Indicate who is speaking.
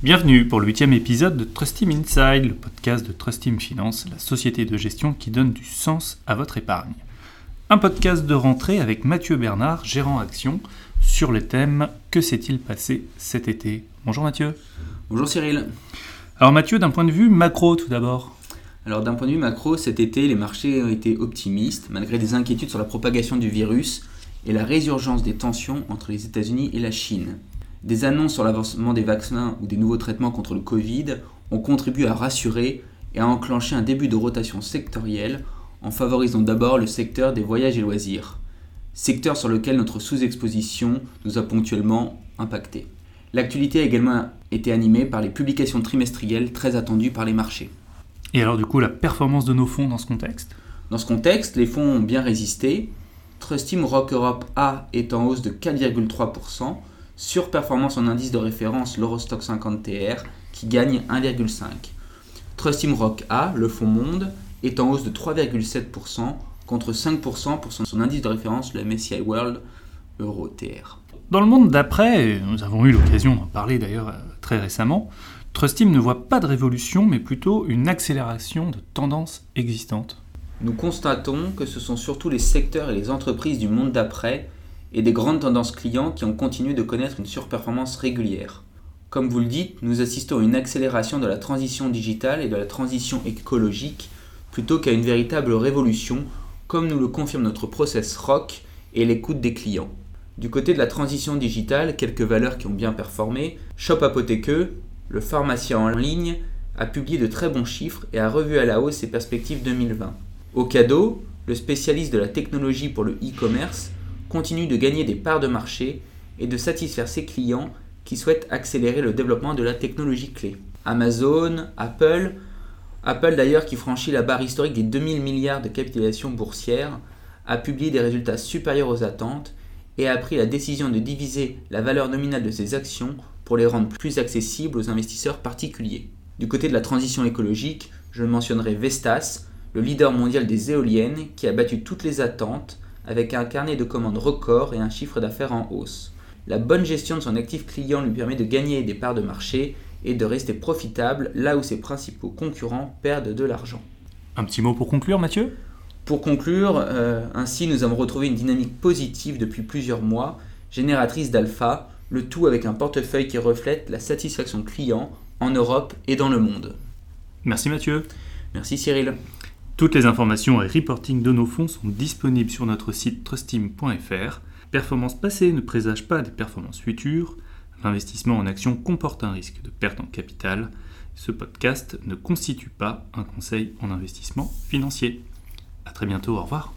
Speaker 1: Bienvenue pour le huitième épisode de Trust Team Inside, le podcast de Trust Team Finance, la société de gestion qui donne du sens à votre épargne. Un podcast de rentrée avec Mathieu Bernard, gérant action, sur le thème Que s'est-il passé cet été? Bonjour Mathieu.
Speaker 2: Bonjour Cyril.
Speaker 1: Alors Mathieu, d'un point de vue macro tout d'abord.
Speaker 2: Alors d'un point de vue macro, cet été, les marchés ont été optimistes, malgré des inquiétudes sur la propagation du virus et la résurgence des tensions entre les États-Unis et la Chine. Des annonces sur l'avancement des vaccins ou des nouveaux traitements contre le Covid ont contribué à rassurer et à enclencher un début de rotation sectorielle en favorisant d'abord le secteur des voyages et loisirs, secteur sur lequel notre sous-exposition nous a ponctuellement impacté. L'actualité a également été animée par les publications trimestrielles très attendues par les marchés.
Speaker 1: Et alors du coup, la performance de nos fonds dans ce contexte?
Speaker 2: Dans ce contexte, les fonds ont bien résisté. Trustim Rock Europe A est en hausse de 4,3%, surperformance en indice de référence l'Eurostock 50 TR qui gagne 1,5. Trustim Rock A, le fonds monde, est en hausse de 3,7% contre 5% pour son indice de référence, le MSCI World Euro TR.
Speaker 1: Dans le monde d'après, nous avons eu l'occasion d'en parler d'ailleurs euh, très récemment, Trustim ne voit pas de révolution mais plutôt une accélération de tendances existantes.
Speaker 2: Nous constatons que ce sont surtout les secteurs et les entreprises du monde d'après et des grandes tendances clients qui ont continué de connaître une surperformance régulière. Comme vous le dites, nous assistons à une accélération de la transition digitale et de la transition écologique plutôt qu'à une véritable révolution, comme nous le confirme notre process ROC et l'écoute des clients. Du côté de la transition digitale, quelques valeurs qui ont bien performé, Shop Apothekeux, le pharmacien en ligne, a publié de très bons chiffres et a revu à la hausse ses perspectives 2020. Au cadeau, le spécialiste de la technologie pour le e-commerce, continue de gagner des parts de marché et de satisfaire ses clients qui souhaitent accélérer le développement de la technologie clé. Amazon, Apple, Apple d'ailleurs qui franchit la barre historique des 2000 milliards de capitalisation boursière, a publié des résultats supérieurs aux attentes et a pris la décision de diviser la valeur nominale de ses actions pour les rendre plus accessibles aux investisseurs particuliers. Du côté de la transition écologique, je mentionnerai Vestas, le leader mondial des éoliennes qui a battu toutes les attentes avec un carnet de commandes record et un chiffre d'affaires en hausse. La bonne gestion de son actif client lui permet de gagner des parts de marché et de rester profitable là où ses principaux concurrents perdent de l'argent.
Speaker 1: Un petit mot pour conclure, Mathieu?
Speaker 2: Pour conclure, euh, ainsi nous avons retrouvé une dynamique positive depuis plusieurs mois, génératrice d'alpha, le tout avec un portefeuille qui reflète la satisfaction client en Europe et dans le monde.
Speaker 1: Merci Mathieu.
Speaker 2: Merci Cyril.
Speaker 1: Toutes les informations et reporting de nos fonds sont disponibles sur notre site trustim.fr. Performances passées ne présagent pas des performances futures. L'investissement en actions comporte un risque de perte en capital. Ce podcast ne constitue pas un conseil en investissement financier. A très bientôt, au revoir.